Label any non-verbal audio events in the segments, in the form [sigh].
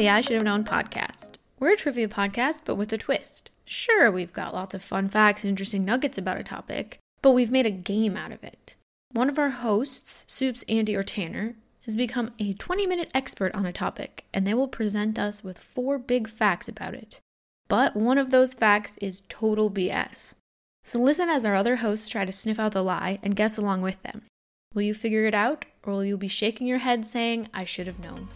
the I Should Have Known podcast. We're a trivia podcast, but with a twist. Sure, we've got lots of fun facts and interesting nuggets about a topic, but we've made a game out of it. One of our hosts, Soups, Andy, or Tanner, has become a 20 minute expert on a topic, and they will present us with four big facts about it. But one of those facts is total BS. So listen as our other hosts try to sniff out the lie and guess along with them. Will you figure it out, or will you be shaking your head saying, I should have known?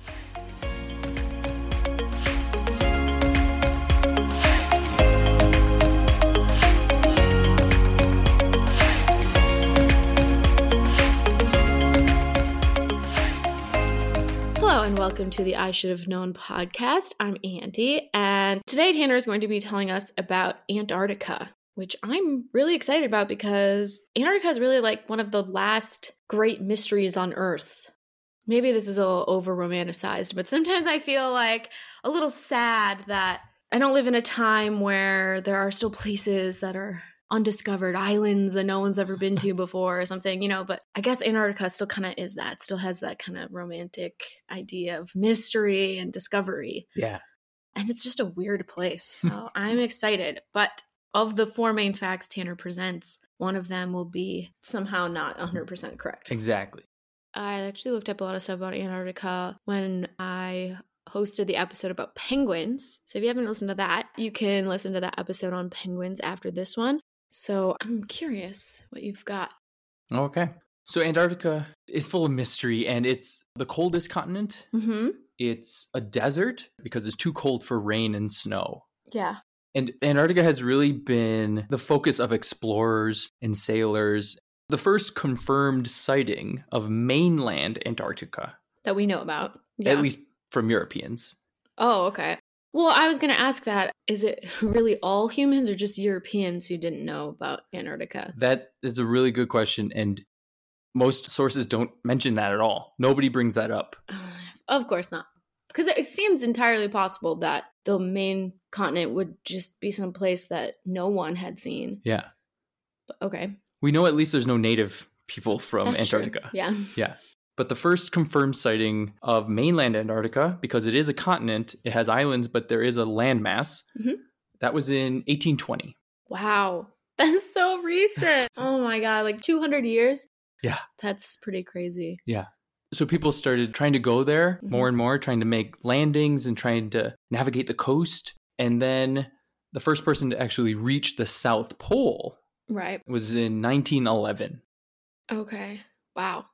And welcome to the I Should Have Known podcast. I'm Andy, and today Tanner is going to be telling us about Antarctica, which I'm really excited about because Antarctica is really like one of the last great mysteries on Earth. Maybe this is a little over romanticized, but sometimes I feel like a little sad that I don't live in a time where there are still places that are undiscovered islands that no one's ever been to before or something, you know. But I guess Antarctica still kind of is that, still has that kind of romantic idea of mystery and discovery. Yeah. And it's just a weird place. So [laughs] I'm excited. But of the four main facts Tanner presents, one of them will be somehow not 100% correct. Exactly. I actually looked up a lot of stuff about Antarctica when I hosted the episode about penguins. So if you haven't listened to that, you can listen to that episode on penguins after this one. So I'm curious what you've got. Okay. So Antarctica is full of mystery and it's the coldest continent. Mm-hmm. It's a desert because it's too cold for rain and snow. Yeah. And Antarctica has really been the focus of explorers and sailors. The first confirmed sighting of mainland Antarctica, That we know about. Yeah. at least from Europeans. Oh, okay. Well, I was going to ask that. Is it [laughs] really all humans or just Europeans who didn't know about Antarctica? That is a really good question. And most sources don't mention that at all. Nobody brings that up. [sighs] Of course not. Because it seems entirely possible that the main continent would just be some place that no one had seen. Yeah. But, okay. We know at least there's no native people from That's true. Antarctica. Yeah. Yeah. But the first confirmed sighting of mainland Antarctica, because it is a continent, it has islands, but there is a landmass, Mhm. that was in 1820. Wow. [laughs] That's so recent. oh my God. Like 200 years? Yeah. That's pretty crazy. Yeah. So people started trying to go there Mhm. more and more, trying to make landings and trying to navigate the coast. And then the first person to actually reach the South Pole Right. was in 1911. Okay. Wow.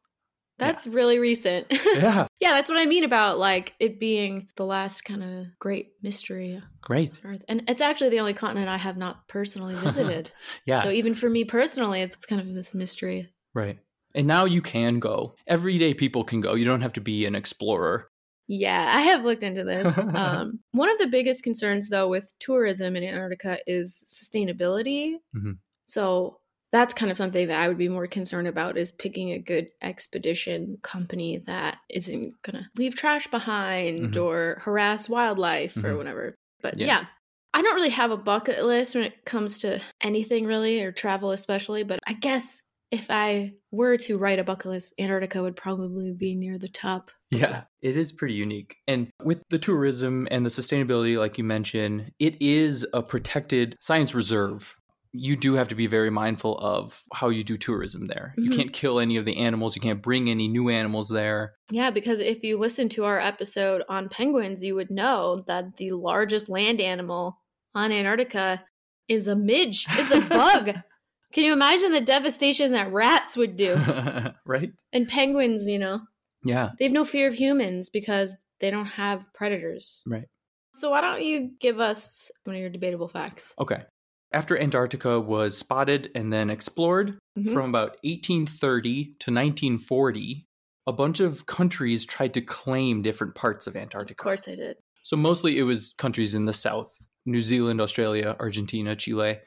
That's really recent. [laughs] Yeah. yeah, that's what I mean about like it being the last kind of great mystery Great. Earth. And it's actually the only continent I have not personally [laughs] visited. Yeah. So even for me personally, it's kind of this mystery. right. And now you can go. Everyday people can go. You don't have to be an explorer. Yeah, I have looked into this. [laughs] um, one of the biggest concerns, though, with tourism in Antarctica is sustainability. Mhm. So that's kind of something that I would be more concerned about is picking a good expedition company that isn't going to leave trash behind Mhm. or harass wildlife or Mhm. whatever. But Yeah. yeah. I don't really have a bucket list when it comes to anything really or travel especially, but I guess if I were to write a bucket list, Antarctica would probably be near the top. Yeah, it is pretty unique. And with the tourism and the sustainability, like you mentioned, it is a protected science reserve. You do have to be very mindful of how you do tourism there. You Mhm. can't kill any of the animals, you can't bring any new animals there. Yeah, because if you listen to our episode on penguins, you would know that the largest land animal on Antarctica is a midge. It's a bug. [laughs] Can you imagine the devastation that rats would do? [laughs] right? And penguins, you know, Yeah. they have no fear of humans because they don't have predators. Right. So why don't you give us one of your debatable facts? Okay. After Antarctica was spotted and then explored Mhm. from about 1830 to 1940, a bunch of countries tried to claim different parts of Antarctica. Of course they did. So mostly it was countries in the south New Zealand, Australia, Argentina, Chile,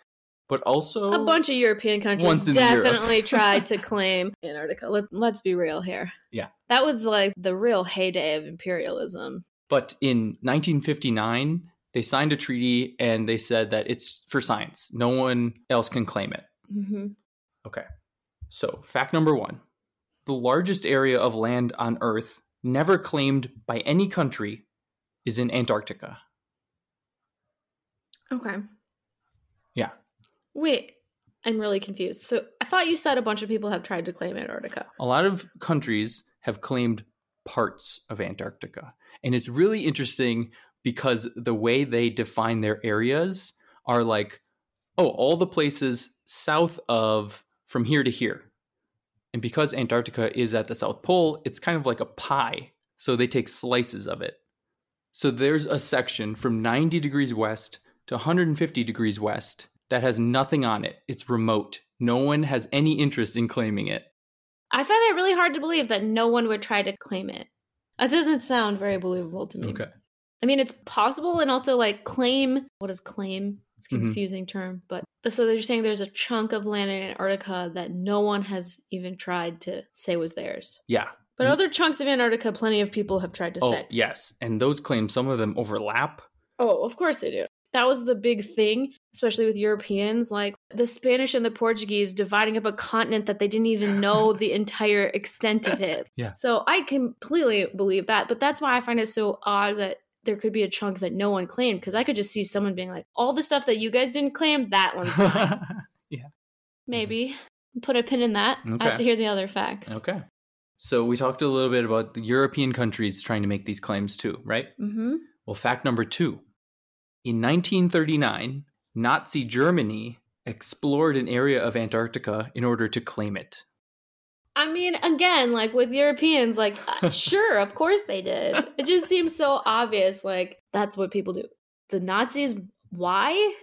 but also A bunch of European countries Once in Europe. definitely [laughs] tried to claim Antarctica. Let, let's be real here. Yeah. That was like the real heyday of imperialism. But in 1959, they signed a treaty and they said that it's for science. No one else can claim it. hmm Okay. So, fact number one the largest area of land on Earth never claimed by any country is in Antarctica. Okay. Yeah. Wait, I'm really confused. So I thought you said a bunch of people have tried to claim Antarctica. A lot of countries have claimed parts of Antarctica. And it's really interesting because the way they define their areas are like, oh, all the places south of from here to here. And because Antarctica is at the South Pole, it's kind of like a pie. So they take slices of it. So there's a section from 90 degrees west to 150 degrees west that has nothing on it. It's remote. No one has any interest in claiming it. I find that really hard to believe that no one would try to claim it. That doesn't sound very believable to me. Okay. I mean, it's possible, and also like claim. What is claim? It's a Mhm. confusing term, but so they're saying there's a chunk of land in Antarctica that no one has even tried to say was theirs. Yeah. But Mm. other chunks of Antarctica, plenty of people have tried to Oh, say. yes. And those claims, some of them overlap. Oh, of course they do. That was the big thing, especially with Europeans, like the Spanish and the Portuguese dividing up a continent that they didn't even [laughs] know the entire extent of it. Yeah. So I completely believe that, but that's why I find it so odd that there could be a chunk that no one claimed because I could just see someone being like, all the stuff that you guys didn't claim, that one's [laughs] mine. Yeah. Maybe. Put a pin in that. I have to hear the other facts. okay. So we talked a little bit about the European countries trying to make these claims too, right? Mm-hmm. Well, fact number two in 1939, Nazi Germany explored an area of Antarctica in order to claim it. I mean, again, like with Europeans, like, uh, [laughs] sure, of course they did. It just seems so obvious. Like, that's what people do. The Nazis, why?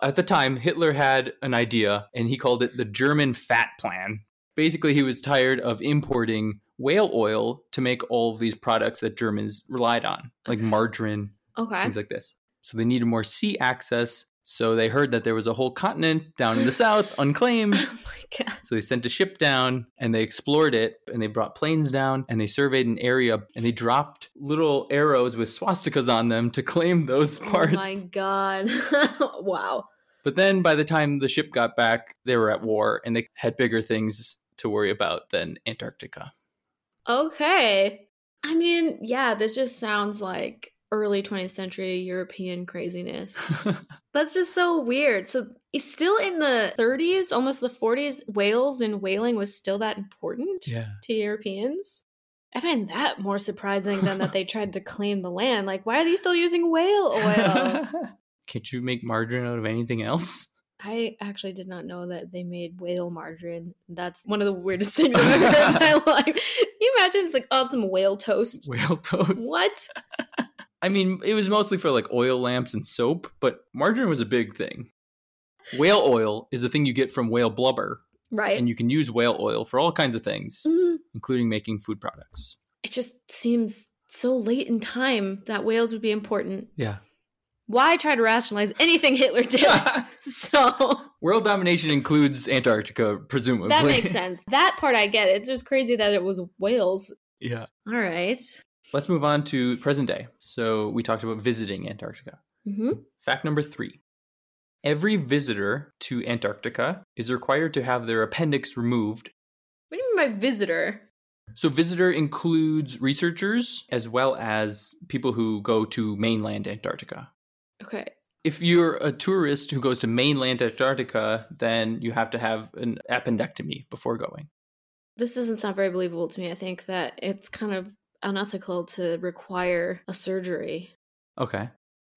At the time, Hitler had an idea and he called it the German Fat Plan. Basically, he was tired of importing whale oil to make all of these products that Germans relied on, like margarine, Okay. things like this. So they needed more sea access. So they heard that there was a whole continent down in the south [laughs] oh unclaimed. oh my God. So they sent a ship down and they explored it and they brought planes down and they surveyed an area and they dropped little arrows with swastikas on them to claim those parts. Oh my God. [laughs] wow. But then by the time the ship got back, they were at war and they had bigger things to worry about than Antarctica. Okay. I mean, yeah, this just sounds like early 20th century European craziness. [laughs] That's just so weird. So, still in the 30s, almost the 40s, whales and whaling was still that important yeah. to Europeans. I find that more surprising than that they [laughs] tried to claim the land. Like, why are they still using whale oil? [laughs] Can't you make margarine out of anything else? I actually did not know that they made whale margarine. That's one of the weirdest things I've ever heard in my life. Can you imagine it's like, oh, some whale toast. Whale toast. What? I mean, it was mostly for like oil lamps and soap, but margarine was a big thing. Whale oil is the thing you get from whale blubber, Right. and you can use whale oil for all kinds of things, Mm, including making food products. it just seems so late in time that whales would be important. Yeah. Why try to rationalize anything Hitler did? [laughs] so World domination includes Antarctica, presumably. that makes sense. That part I get. It's just crazy that it was whales. yeah. All right. Let's move on to present day. So we talked about visiting Antarctica. Mm-hmm. Fact number three every visitor to Antarctica is required to have their appendix removed. What do you mean by visitor? So, visitor includes researchers as well as people who go to mainland Antarctica. Okay. If you're a tourist who goes to mainland Antarctica, then you have to have an appendectomy before going. This doesn't sound very believable to me. I think that it's kind of unethical to require a surgery. Okay.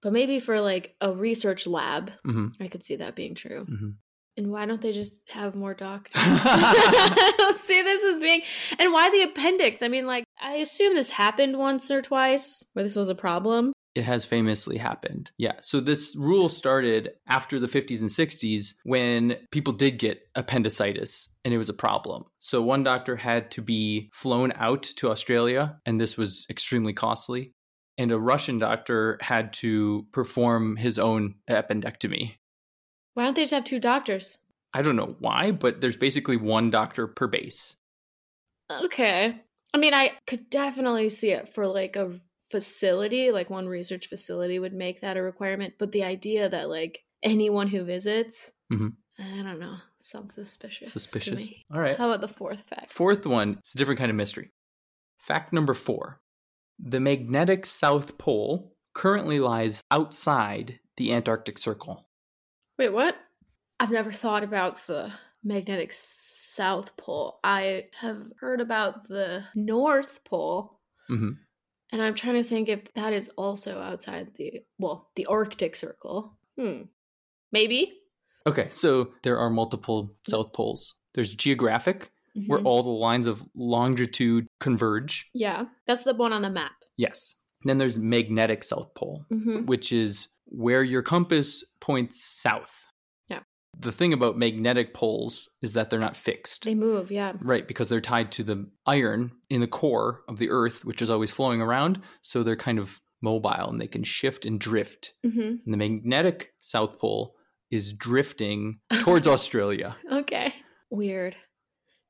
But maybe for like a research lab, hmm I could see that being true. hmm And why don't they just have more [laughs] doctors? [laughs] See this as being. And why the appendix? I mean, like, I assume this happened once or twice where this was a problem. It has famously happened. Yeah. So this rule started after the 50s and 60s when people did get appendicitis and it was a problem. So one doctor had to be flown out to Australia and this was extremely costly. And a Russian doctor had to perform his own appendectomy. Why don't they just have two doctors? I don't know why, but there's basically one doctor per base. Okay. I mean, I could definitely see it for like a facility, like one research facility would make that a requirement. But the idea that like anyone who visits, Mhm. I don't know, sounds suspicious. To Suspicious. me. All right. How about the fourth fact? Fourth one, it's a different kind of mystery. Fact number four the magnetic South Pole currently lies outside the Antarctic Circle. Wait, what? I've never thought about the magnetic South Pole. I have heard about the North Pole. Mhm. And I'm trying to think if that is also outside the, well, the Arctic Circle. Hmm. Maybe? Okay, so there are multiple South Poles. There's geographic, where Mhm. all the lines of longitude converge. Yeah. That's the one on the map. Yes. Then there's magnetic South Pole, Mm-hmm. which is where your compass points south. The thing about magnetic poles is that they're not fixed. They move, yeah. Right, because they're tied to the iron in the core of the earth, which is always flowing around. So they're kind of mobile and they can shift and drift. Mm-hmm. And the magnetic South Pole is drifting towards [laughs] Australia. Okay. Weird.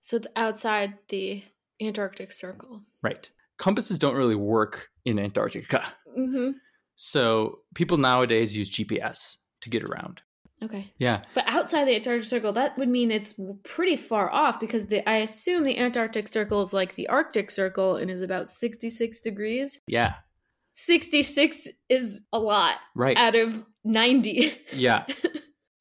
So it's outside the Antarctic Circle. Right. Compasses don't really work in Antarctica. Mm-hmm. So people nowadays use GPS to get around. Okay. Yeah. But outside the Antarctic Circle, that would mean it's pretty far off because the, I assume the Antarctic Circle is like the Arctic Circle and is about 66 degrees. Yeah. 66 is a lot Right. out of 90. yeah. [laughs]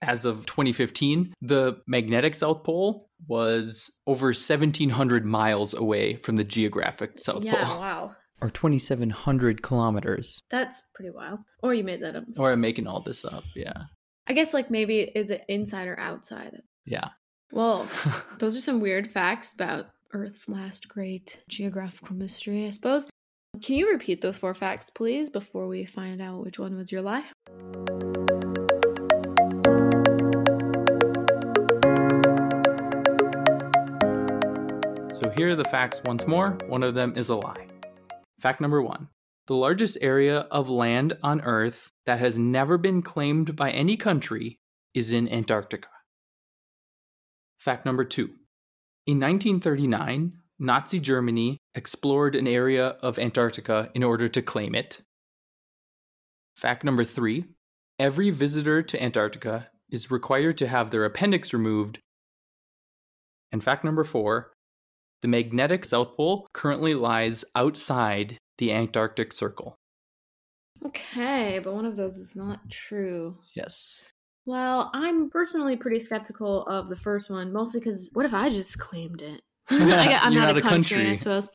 As of 2015, the magnetic South Pole was over 1,700 miles away from the geographic South yeah, Pole. wow. Or 2,700 kilometers. That's pretty wild. Or you made that up. Or I'm making all this up. Yeah. I guess like maybe is it inside or outside? Yeah. Well, [laughs] those are some weird facts about Earth's last great geographical mystery, I suppose. Can you repeat those four facts, please, before we find out which one was your lie? So here are the facts once more. One of them is a lie. Fact number one The largest area of land on Earth that has never been claimed by any country is in Antarctica. Fact number two In 1939, Nazi Germany explored an area of Antarctica in order to claim it. Fact number three Every visitor to Antarctica is required to have their appendix removed. And fact number four the magnetic South Pole currently lies outside the Antarctic Circle. Okay, but one of those is not true. Yes. Well, I'm personally pretty skeptical of the first one, mostly because what if I just claimed it? [laughs] I'm You're not, not a a country, I suppose.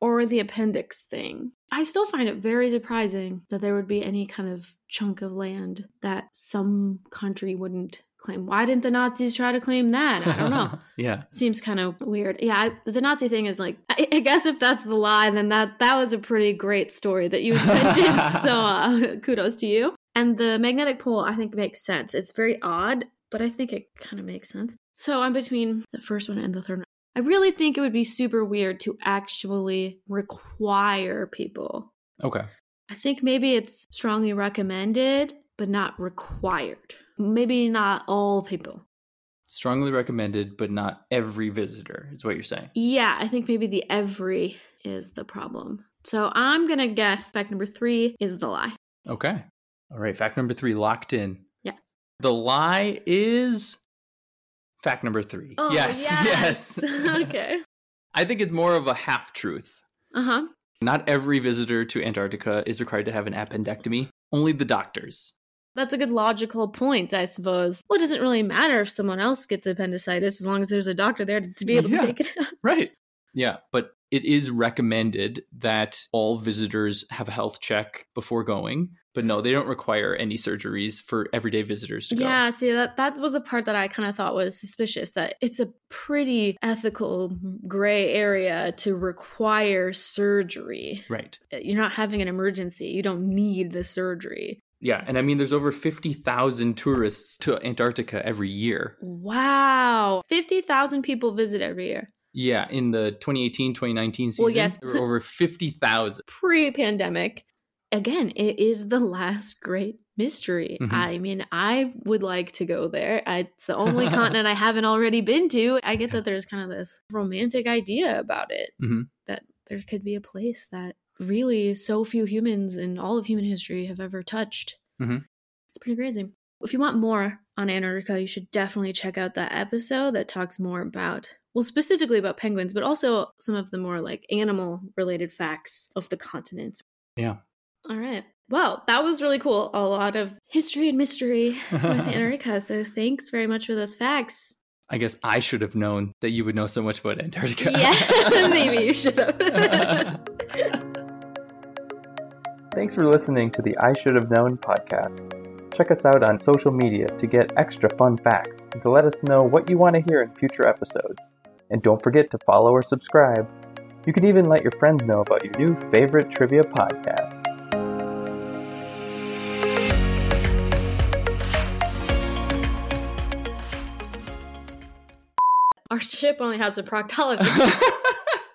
Or the appendix thing. I still find it very surprising that there would be any kind of chunk of land that some country wouldn't claim. Why didn't the Nazis try to claim that? I don't know. [laughs] yeah. Seems kind of weird. Yeah, I, the Nazi thing is like, I, I guess if that's the lie, then that that was a pretty great story that you [laughs] [laughs] invented. so uh, kudos to you. And the magnetic pole, I think makes sense. It's very odd, but I think it kind of makes sense. So I'm between the first one and the third one. I really think it would be super weird to actually require people. Okay. I think maybe it's strongly recommended, but not required. Maybe not all people. Strongly recommended, but not every visitor, is what you're saying. Yeah, I think maybe the every is the problem. So I'm gonna guess fact number three is the lie. Okay. All right. Fact number three locked in. Yeah. The lie is fact number three. yes. Yes. [laughs] [laughs] okay. I think it's more of a half truth. Uh huh. Not every visitor to Antarctica is required to have an appendectomy, only the doctors. That's a good logical point, I suppose. Well, it doesn't really matter if someone else gets appendicitis as long as there's a doctor there to be able Yeah. to take it out. [laughs] Right. Yeah, but it is recommended that all visitors have a health check before going. But no, they don't require any surgeries for everyday visitors to go. Yeah, see that that was the part that I kind of thought was suspicious that it's a pretty ethical gray area to require surgery. Right. Uh, you're not having an emergency. You don't need the surgery. Yeah, and I mean there's over 50,000 tourists to Antarctica every year. Wow. 50,000 people visit every year. Yeah, in the 2018-2019 season, Well, yes. there were over [laughs] 50,000. Pre-pandemic. Again, it is the last great mystery. Mhm. I mean, I would like to go there. I, it's the only [laughs] continent I haven't already been to. I get that there's kind of this romantic idea about it Mhm. that there could be a place that really so few humans in all of human history have ever touched. Mhm. It's pretty crazy. If you want more on Antarctica, you should definitely check out that episode that talks more about, well, specifically about penguins, but also some of the more like animal related facts of the continent. Yeah. All right. Well, that was really cool. A lot of history and mystery with [laughs] Antarctica. So thanks very much for those facts. I guess I should have known that you would know so much about Antarctica. Yeah, [laughs] maybe you should have. [laughs] Thanks for listening to the I Should Have Known podcast. Check us out on social media to get extra fun facts and to let us know what you want to hear in future episodes. And don't forget to follow or subscribe. You can even let your friends know about your new favorite trivia podcast. Our ship only has a proctologist. [laughs]